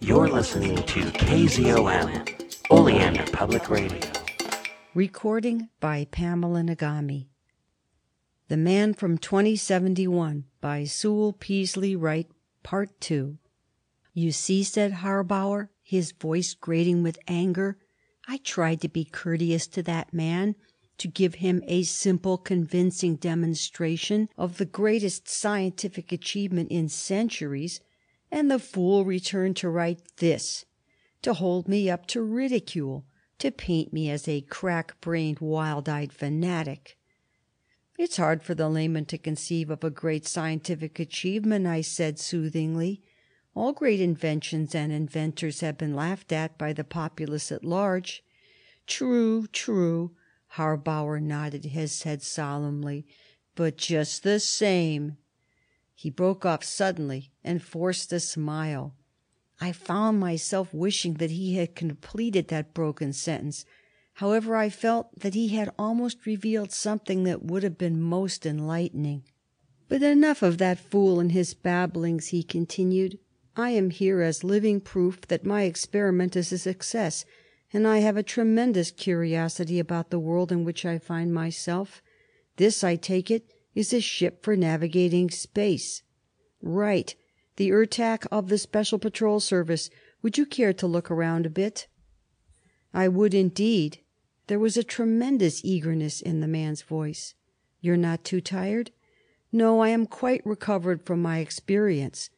You're listening to KZOM, Oleander Public Radio. Recording by Pamela Nagami. The Man from 2071 by Sewell Peaslee Wright, Part 2. You see, said Harbauer, his voice grating with anger, I tried to be courteous to that man, to give him a simple, convincing demonstration of the greatest scientific achievement in centuries, and the fool returned to write this, to hold me up to ridicule, to paint me as a crack brained, wild eyed fanatic. It's hard for the layman to conceive of a great scientific achievement, I said soothingly. All great inventions and inventors have been laughed at by the populace at large. True, true. Harbauer nodded his head solemnly. But just the same He broke off suddenly and forced a smile. I found myself wishing that he had completed that broken sentence. However, I felt that he had almost revealed something that would have been most enlightening. "But enough of that fool and his babblings," he continued. "I am here as living proof that my experiment is a success, and I have a tremendous curiosity about the world in which I find myself. This, I take it, is a ship for navigating space." "Right. The Ertak of the Special Patrol Service. Would you care to look around a bit?" "I would, indeed." There was a tremendous eagerness in the man's voice. "You're not too tired?" "No, I am quite recovered from my experience."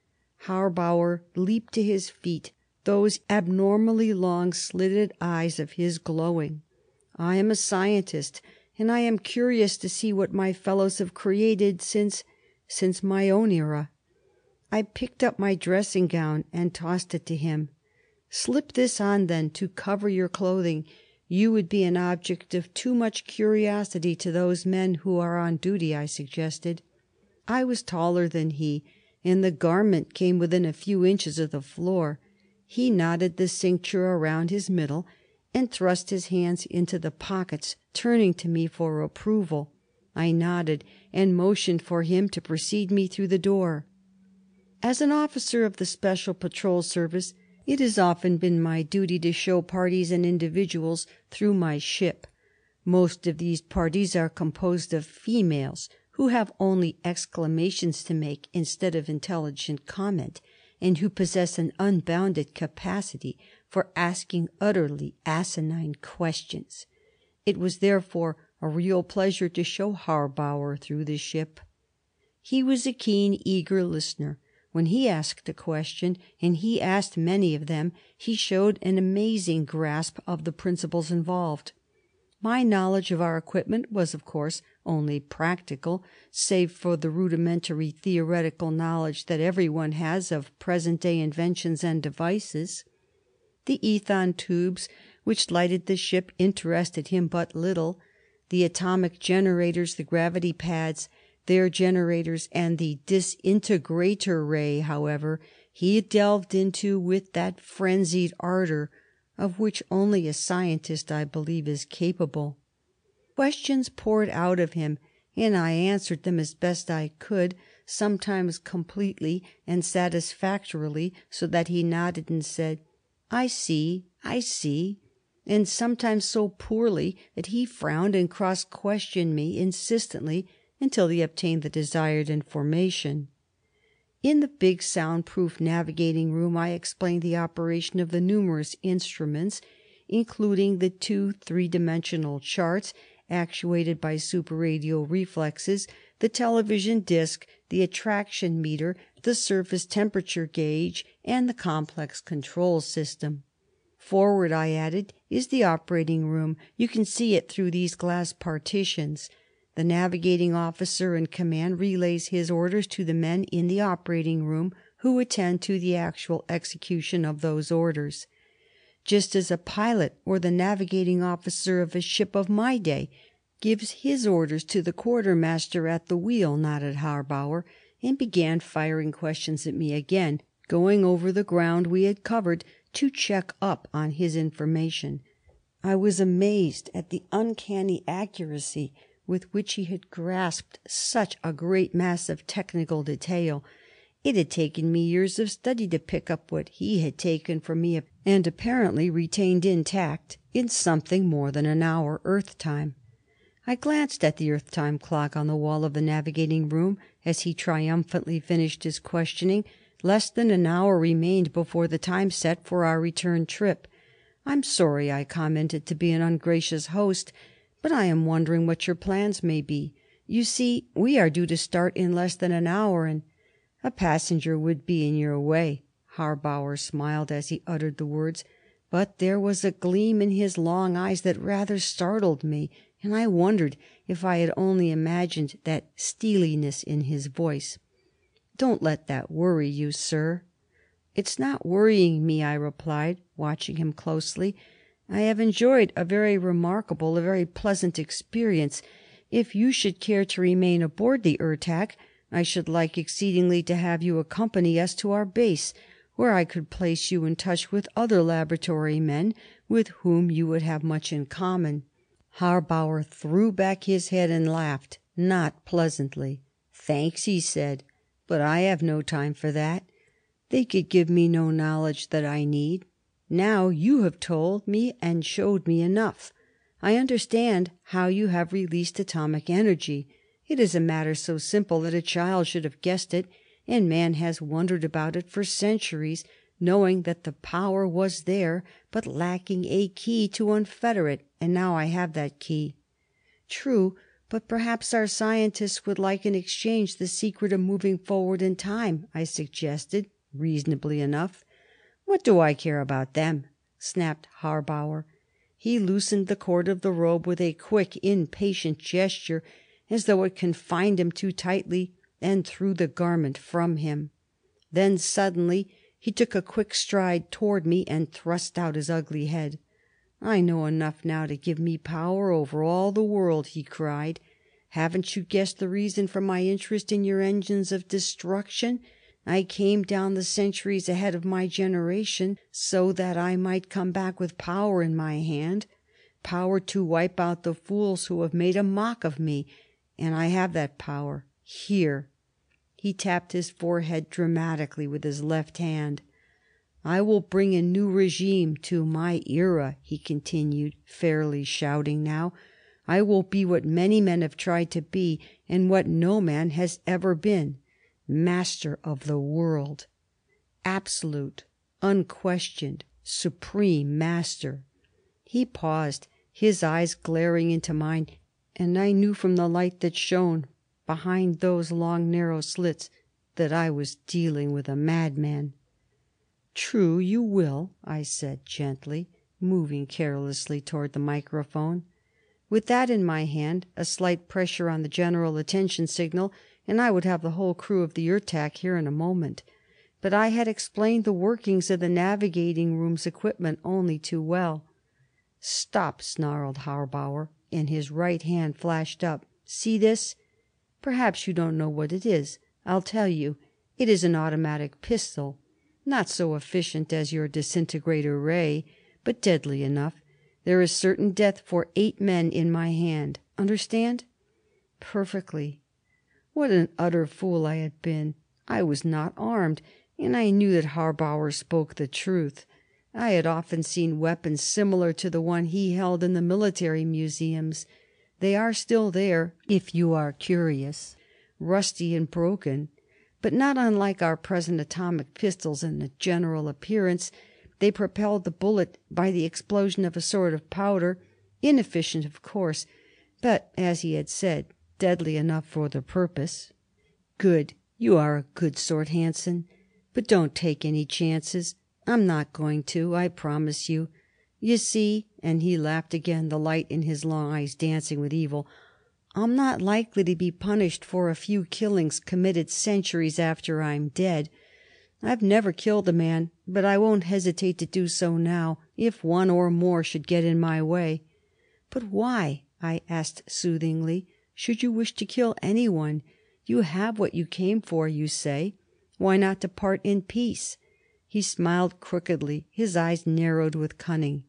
Harbauer leaped to his feet, those abnormally long, slitted eyes of his glowing. "I am a scientist, and I am curious to see what my fellows have created since since my own era." I picked up my dressing gown and tossed it to him. "Slip this on, then, to cover your clothing. You would be an object of too much curiosity to those men who are on duty," I suggested. I was taller than he, and the garment came within a few inches of the floor. He knotted the cincture around his middle and thrust his hands into the pockets, turning to me for approval. I nodded and motioned for him to precede me through the door. As an officer of the Special Patrol Service it has often been my duty to show parties and individuals through my ship. Most of these parties are composed of females who have only exclamations to make instead of intelligent comment, and who possess an unbounded capacity for asking utterly asinine questions. It was therefore a real pleasure to show Harbauer through the ship. He was a keen, eager listener. When he asked a question, and he asked many of them, he showed an amazing grasp of the principles involved. My knowledge of our equipment was, of course, only practical, save for the rudimentary theoretical knowledge that every one has of present day inventions and devices. The ethon tubes which lighted the ship interested him but little. The atomic generators, the gravity pads, their generators, and the disintegrator ray, however, he delved into with that frenzied ardor of which only a scientist, I believe, is capable. Questions poured out of him, and I answered them as best I could, sometimes completely and satisfactorily, so that he nodded and said, "I see, I see," and sometimes so poorly that he frowned and cross questioned me insistently until he obtained the desired information. In the big sound proof navigating room I explained the operation of the numerous instruments, including the two three dimensional charts actuated by superradio reflexes, the television disc, the attraction meter, the surface temperature gauge, and the complex control system. Forward, I added, is the operating room. You can see it through these glass partitions. The navigating officer in command relays his orders to the men in the operating room, who attend to the actual execution of those orders. Just as a pilot or the navigating officer of a ship of my day gives his orders to the quartermaster at the wheel, nodded Harbauer, and began firing questions at me again, going over the ground we had covered to check up on his information. I was amazed at the uncanny accuracy with which he had grasped such a great mass of technical detail, It had taken me years of study to pick up what he had taken from me and apparently retained intact in something more than an hour, Earth time. I glanced at the Earth time clock on the wall of the navigating room as he triumphantly finished his questioning. Less than an hour remained before the time set for our return trip. "I'm sorry," I commented, "to be an ungracious host, but I am wondering what your plans may be. You see, we are due to start in less than an hour, and " "A passenger would be in your way." Harbauer smiled as he uttered the words, but there was a gleam in his long eyes that rather startled me, and I wondered if I had only imagined that steeliness in his voice. "Don't let that worry you, sir." "It's not worrying me," I replied, watching him closely. "I have enjoyed a very remarkable, a very pleasant experience. If you should care to remain aboard the Ertak, I should like exceedingly to have you accompany us to our base, where I could place you in touch with other laboratory men with whom you would have much in common." Harbauer threw back his head and laughed, not pleasantly. "Thanks," he said, "but I have no time for that. They could give me no knowledge that I need. Now you have told me and showed me enough. I understand how you have released atomic energy. It is a matter so simple that a child should have guessed it, and man has wondered about it for centuries, knowing that the power was there, but lacking a key to unfetter it, and now I have that key." "True, but perhaps our scientists would like in exchange the secret of moving forward in time," I suggested, reasonably enough. "What do I care about them?" snapped Harbauer. He loosened the cord of the robe with a quick, impatient gesture, as though it confined him too tightly, and threw the garment from him. Then suddenly he took a quick stride toward me and thrust out his ugly head. "I know enough now to give me power over all the world!" he cried. "Haven't you guessed the reason for my interest in your engines of destruction? I came down the centuries ahead of my generation so that I might come back with power in my hand power to wipe out the fools who have made a mock of me. And I have that power here." He tapped his forehead dramatically with his left hand. "I will bring a new regime to my era," he continued, fairly shouting now. "I will be what many men have tried to be, and what no man has ever been master of the world. Absolute, unquestioned, supreme master." He paused, his eyes glaring into mine, and I knew from the light that shone behind those long, narrow slits that I was dealing with a madman. "True, you will," I said gently, moving carelessly toward the microphone. With that in my hand, a slight pressure on the general attention signal, and I would have the whole crew of the Ertak here in a moment. But I had explained the workings of the navigating room's equipment only too well. "Stop!" snarled Harbauer, and his right hand flashed up. "See this? Perhaps you don't know what it is. I'll tell you. It is an automatic pistol. Not so efficient as your disintegrator ray, but deadly enough. There is certain death for eight men in my hand. Understand?" "Perfectly." What an utter fool I had been! I was not armed, and I knew that Harbauer spoke the truth. I had often seen weapons similar to the one he held in the military museums. They are still there, if you are curious, rusty and broken, but not unlike our present atomic pistols in the general appearance. They propelled the bullet by the explosion of a sort of powder, inefficient, of course, but, as he had said, deadly enough for the purpose. "Good! You are a good sort, Hanson. But don't take any chances. I'm not going to, I promise you. You see," and he laughed again, the light in his long eyes dancing with evil, "I'm not likely to be punished for a few killings committed centuries after I'm dead. I've never killed a man, but I won't hesitate to do so now, if one or more should get in my way." "But why," I asked soothingly, "should you wish to kill anyone? You have what you came for, you say. Why not depart in peace?" He smiled crookedly, his eyes narrowed with cunning.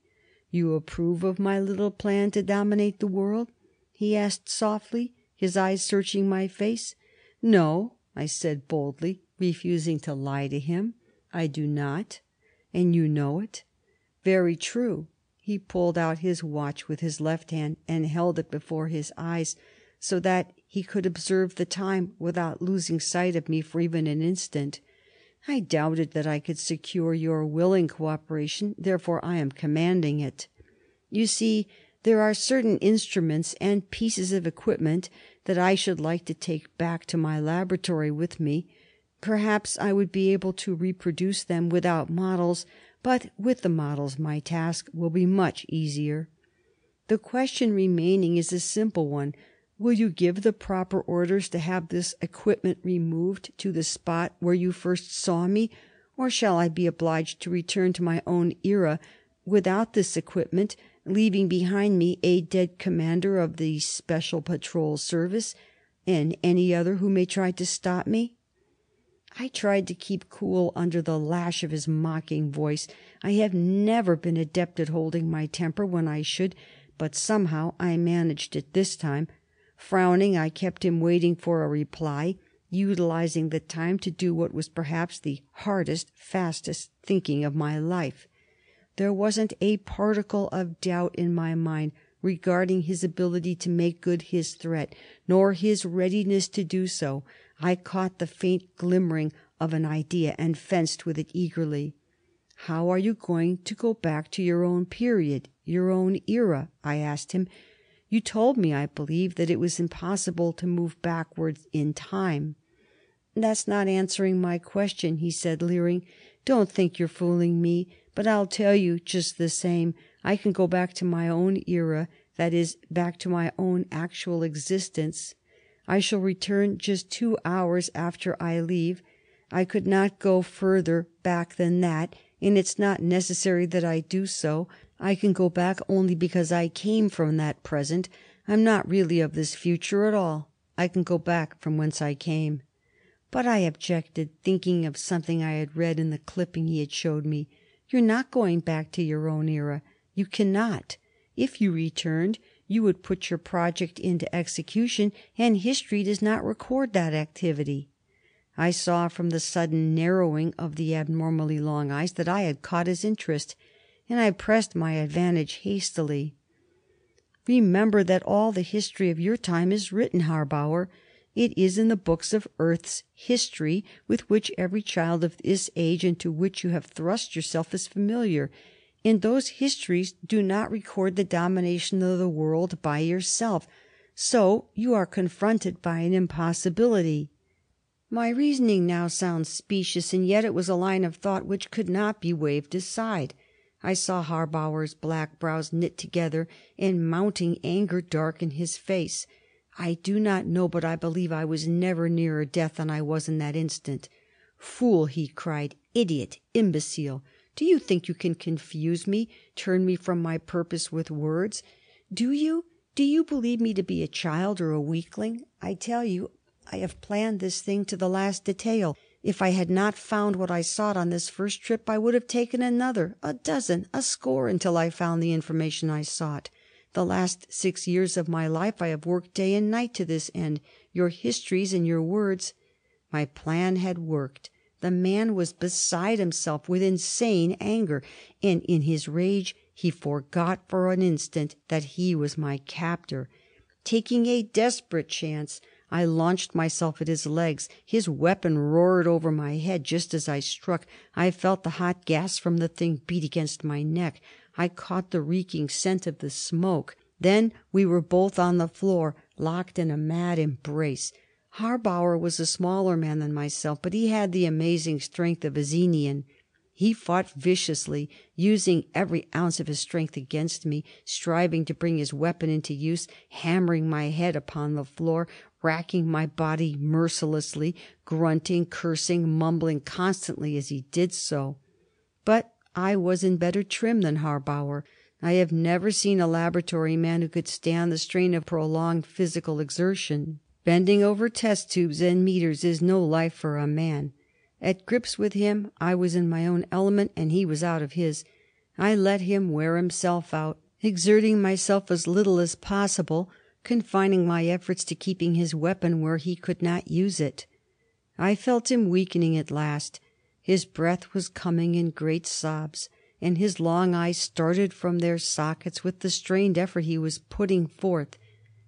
"You approve of my little plan to dominate the world?" he asked softly, his eyes searching my face. "No," I said boldly, refusing to lie to him. "I do not, and you know it." "Very true." He pulled out his watch with his left hand and held it before his eyes, so that he could observe the time without losing sight of me for even an instant. "I doubted that I could secure your willing cooperation, therefore I am commanding it. You see, there are certain instruments and pieces of equipment that I should like to take back to my laboratory with me. Perhaps I would be able to reproduce them without models, but with the models my task will be much easier. The question remaining is a simple one. Will you give the proper orders to have this equipment removed to the spot where you first saw me, or shall I be obliged to return to my own era without this equipment, leaving behind me a dead commander of the Special Patrol Service and any other who may try to stop me?" I tried to keep cool under the lash of his mocking voice. I have never been adept at holding my temper when I should, but somehow I managed it this time. Frowning, I kept him waiting for a reply, utilizing the time to do what was perhaps the hardest, fastest thinking of my life. There wasn't a particle of doubt in my mind regarding his ability to make good his threat, nor his readiness to do so. I caught the faint glimmering of an idea and fenced with it eagerly. "How are you going to go back to your own period, your own era?" I asked him. "You told me, I believe, that it was impossible to move backward in time." "That's not answering my question," he said, leering. "Don't think you're fooling me. But I'll tell you just the same. I can go back to my own era that is, back to my own actual existence. I shall return just two hours after I leave. I could not go further back than that, and it's not necessary that I do so. I can go back only because I came from that present. I'm not really of this future at all. I can go back from whence I came." But I objected, thinking of something I had read in the clipping he had showed me. "You're not going back to your own era. You cannot. If you returned, you would put your project into execution, and history does not record that activity." I saw from the sudden narrowing of the abnormally long eyes that I had caught his interest, and I pressed my advantage hastily. "Remember that all the history of your time is written, Harbauer. It is in the books of Earth's history, with which every child of this age into which you have thrust yourself is familiar and those histories do not record the domination of the world by yourself. So you are confronted by an impossibility." My reasoning now sounds specious, and yet it was a line of thought which could not be waved aside. I saw Harbauer's black brows knit together and mounting anger darken his face. I do not know, but I believe I was never nearer death than I was in that instant. "Fool!" he cried. "Idiot! Imbecile! Do you think you can confuse me, turn me from my purpose with words? Do you do you believe me to be a child or a weakling? I tell you I have planned this thing to the last detail. If I had not found what I sought on this first trip I would have taken another, a dozen, a score, until I found the information I sought. The last six years of my life I have worked day and night to this end. Your histories and your words My plan had worked. The man was beside himself with insane anger, and in his rage he forgot for an instant that he was my captor. Taking a desperate chance, I launched myself at his legs. His weapon roared over my head just as I struck. I felt the hot gas from the thing beat against my neck. I caught the reeking scent of the smoke. Then we were both on the floor, locked in a mad embrace. Harbauer was a smaller man than myself, but he had the amazing strength of a Zenian. He fought viciously, using every ounce of his strength against me, striving to bring his weapon into use, hammering my head upon the floor, racking my body mercilessly, grunting, cursing, mumbling constantly as he did so. But I was in better trim than Harbauer. I have never seen a laboratory man who could stand the strain of prolonged physical exertion. Bending over test tubes and meters is no life for a man. At grips with him I was in my own element and he was out of his. I let him wear himself out, exerting myself as little as possible, confining my efforts to keeping his weapon where he could not use it. I felt him weakening at last. His breath was coming in great sobs, and his long eyes started from their sockets with the strained effort he was putting forth.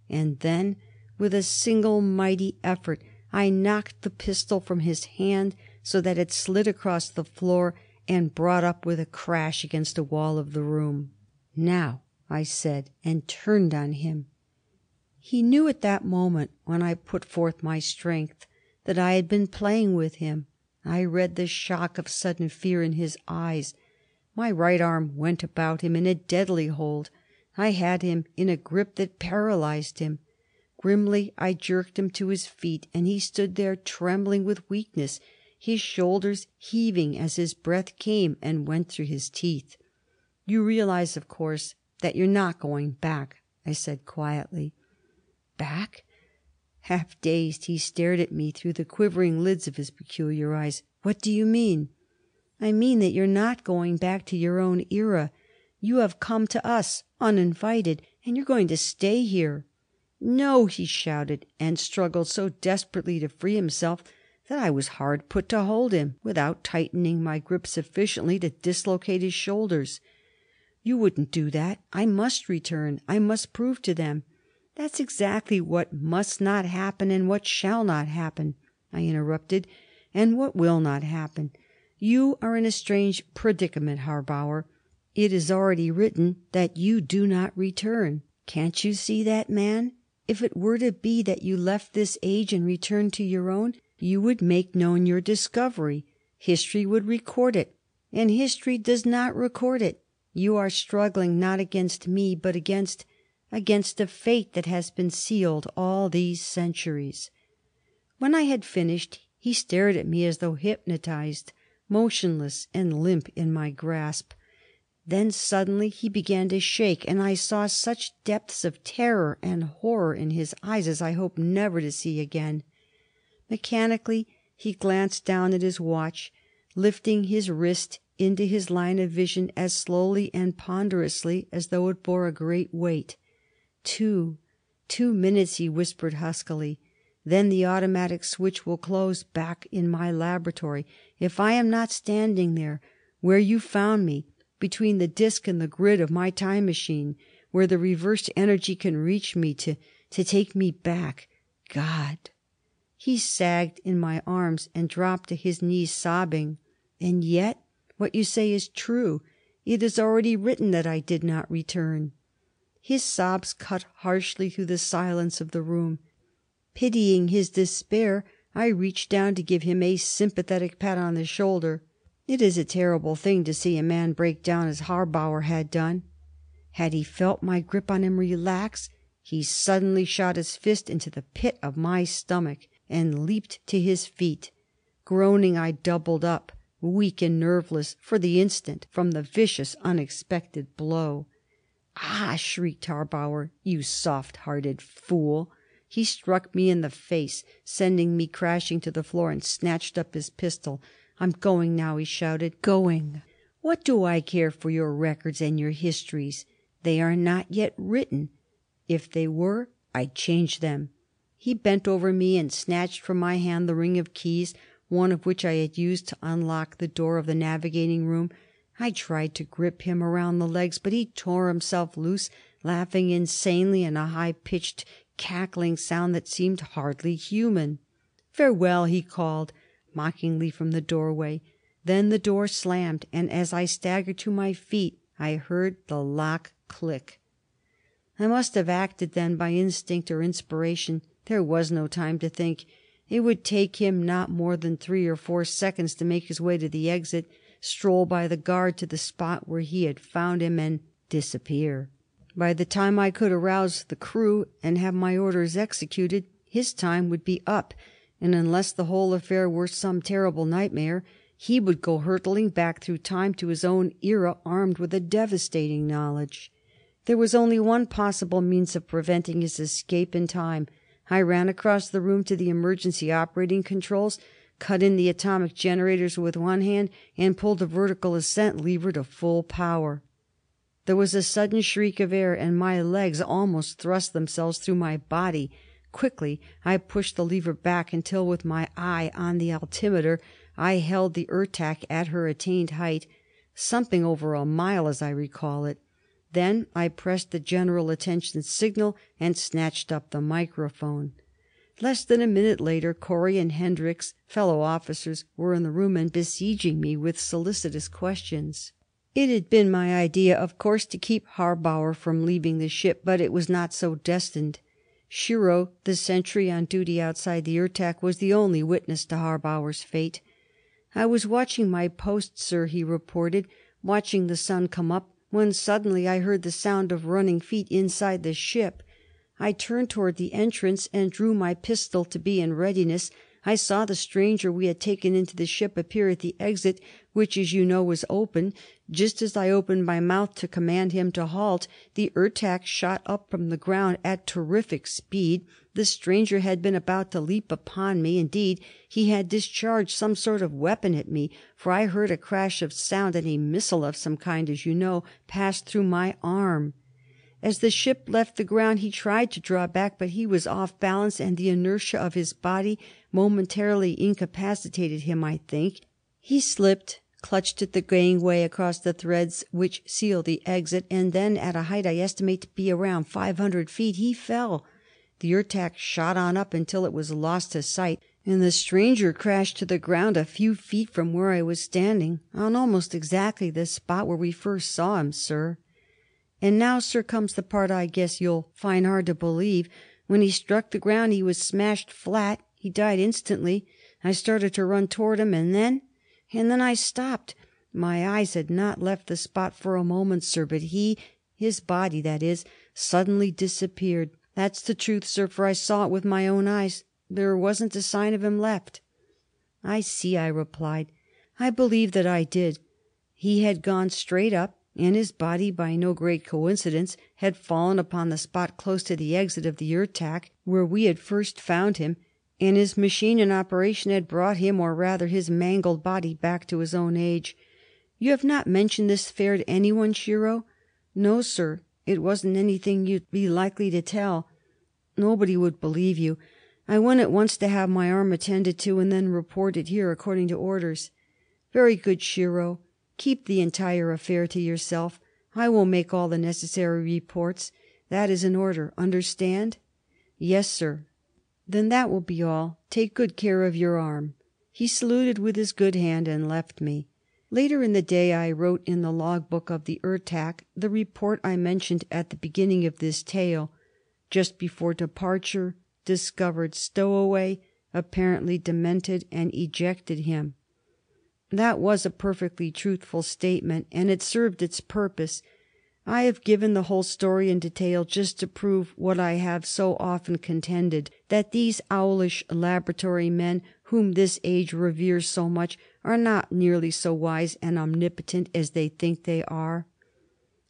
And then, with a single mighty effort, I knocked the pistol from his hand so that it slid across the floor and brought up with a crash against a wall of the room. "Now," I said, and turned on him. He knew at that moment, when I put forth my strength, that I had been playing with him. I read the shock of sudden fear in his eyes. My right arm went about him in a deadly hold. I had him in a grip that paralyzed him. Grimly I jerked him to his feet, and he stood there trembling with weakness, his shoulders heaving as his breath came and went through his teeth. "You realize, of course, that you're not going back," I said quietly. "Back?" Half dazed, he stared at me through the quivering lids of his peculiar eyes. "What do you mean?" "I mean that you're not going back to your own era. You have come to us, uninvited, and you're going to stay here." "No!" he shouted, and struggled so desperately to free himself that I was hard put to hold him without tightening my grip sufficiently to dislocate his shoulders. "You wouldn't do that. I must return. I must prove to them " "That's exactly what must not happen and what shall not happen," I interrupted, "and what will not happen. You are in a strange predicament, Harbauer. It is already written that you do not return. Can't you see that, man? If it were to be that you left this age and returned to your own, you would make known your discovery. History would record it. And history does not record it. You are struggling not against me, but against against a fate that has been sealed all these centuries." When I had finished he stared at me as though hypnotized, motionless and limp in my grasp. Then suddenly he began to shake, and I saw such depths of terror and horror in his eyes as I hope never to see again. Mechanically he glanced down at his watch, lifting his wrist into his line of vision as slowly and ponderously as though it bore a great weight. "Two two minutes," he whispered huskily. "Then the automatic switch will close back in my laboratory. If I am not standing there, where you found me between the disk and the grid of my time machine, where the reversed energy can reach me to to take me back God!" He sagged in my arms and dropped to his knees, sobbing. "And yet what you say is true. It is already written that I did not return." His sobs cut harshly through the silence of the room. Pitying his despair, I reached down to give him a sympathetic pat on the shoulder. It is a terrible thing to see a man break down as Harbauer had done. Had he felt my grip on him relax, he suddenly shot his fist into the pit of my stomach and leaped to his feet. Groaning, I doubled up, weak and nerveless for the instant, from the vicious, unexpected blow. "Ah!" shrieked Harbauer. "You soft hearted fool!" He struck me in the face, sending me crashing to the floor, and snatched up his pistol. "I'm going now," he shouted. "Going! What do I care for your records and your histories? They are not yet written. If they were, I'd change them." He bent over me and snatched from my hand the ring of keys, one of which I had used to unlock the door of the navigating room. I tried to grip him around the legs, but he tore himself loose, laughing insanely in a high pitched, cackling sound that seemed hardly human. "Farewell!" he called mockingly from the doorway. Then the door slammed, and as I staggered to my feet I heard the lock click. I must have acted then by instinct or inspiration. There was no time to think. It would take him not more than three or four seconds to make his way to the exit, stroll by the guard to the spot where he had found him, and disappear. By the time I could arouse the crew and have my orders executed, his time would be up, and unless the whole affair were some terrible nightmare, he would go hurtling back through time to his own era armed with a devastating knowledge. There was only one possible means of preventing his escape in time. I ran across the room to the emergency operating controls, cut in the atomic generators with one hand, and pulled the vertical ascent lever to full power. There was a sudden shriek of air, and my legs almost thrust themselves through my body. Quickly I pushed the lever back until, with my eye on the altimeter, I held the Ertak at her attained height something over a mile, as I recall it. Then I pressed the general attention signal and snatched up the microphone. Less than a minute later Correy and Hendricks, fellow officers, were in the room and besieging me with solicitous questions. It had been my idea, of course, to keep Harbauer from leaving the ship, but it was not so destined. Shiro, the sentry on duty outside the Ertak, was the only witness to Harbauer's fate. "I was watching my post, sir," he reported, "watching the sun come up, when suddenly I heard the sound of running feet inside the ship. I turned toward the entrance and drew my pistol to be in readiness. I saw the stranger we had taken into the ship appear at the exit, which, as you know, was open. Just as I opened my mouth to command him to halt, the Ertak shot up from the ground at terrific speed. The stranger had been about to leap upon me; indeed, he had discharged some sort of weapon at me, for I heard a crash of sound, and a missile of some kind, as you know, passed through my arm. As the ship left the ground he tried to draw back, but he was off balance, and the inertia of his body momentarily incapacitated him, I think. He slipped, clutched at the gangway across the threads which seal the exit, and then, at a height I estimate to be around five hundred feet, he fell. The Ertak shot on up until it was lost to sight, and the stranger crashed to the ground a few feet from where I was standing, on almost exactly the spot where we first saw him, sir. And now, sir, comes the part I guess you'll find hard to believe. When he struck the ground he was smashed flat. He died instantly. I started to run toward him, and then and then I stopped. My eyes had not left the spot for a moment, sir, but he his body, that is suddenly disappeared. That's the truth, sir, for I saw it with my own eyes. There wasn't a sign of him left." "I see," I replied. I believe that I did. He had gone straight up, and his body, by no great coincidence, had fallen upon the spot close to the exit of the Ertak, where we had first found him, and his machine in operation had brought him, or rather his mangled body, back to his own age. You have not mentioned this affair to anyone, Shiro?" "No, sir. It wasn't anything you'd be likely to tell. Nobody would believe you. I went at once to have my arm attended to, and then reported here, according to orders." "Very good, Shiro. Keep the entire affair to yourself. I will make all the necessary reports. That is an order. Understand?" "Yes, sir." "Then that will be all. Take good care of your arm." He saluted with his good hand and left me. Later in the day I wrote in the log book of the Ertak the report I mentioned at the beginning of this tale. Just before departure discovered stowaway, apparently demented, and ejected him. That was a perfectly truthful statement, and it served its purpose. I have given the whole story in detail just to prove what I have so often contended, that these owlish laboratory men whom this age reveres so much are not nearly so wise and omnipotent as they think they are.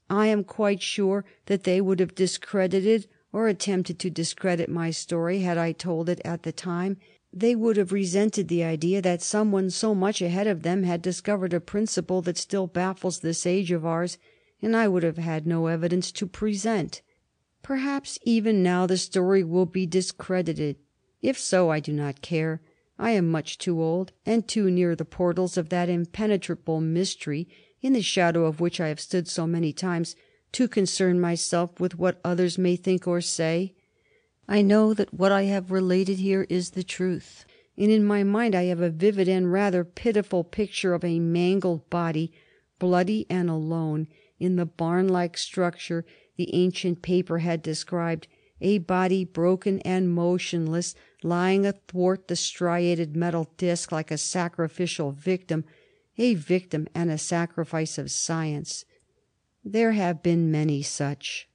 I am quite sure that they would have discredited or attempted to discredit my story had I told it at the time. They would have resented the idea that someone so much ahead of them had discovered a principle that still baffles this age of ours, and I would have had no evidence to present. Perhaps even now the story will be discredited. If so, I do not care. I am much too old, and too near the portals of that impenetrable mystery in the shadow of which I have stood so many times, to concern myself with what others may think or say. I know that what I have related here is the truth, and in my mind I have a vivid and rather pitiful picture of a mangled body, bloody and alone, in the barn like structure the ancient paper had described, a body broken and motionless, lying athwart the striated metal disc like a sacrificial victim, a victim and a sacrifice of science. There have been many such.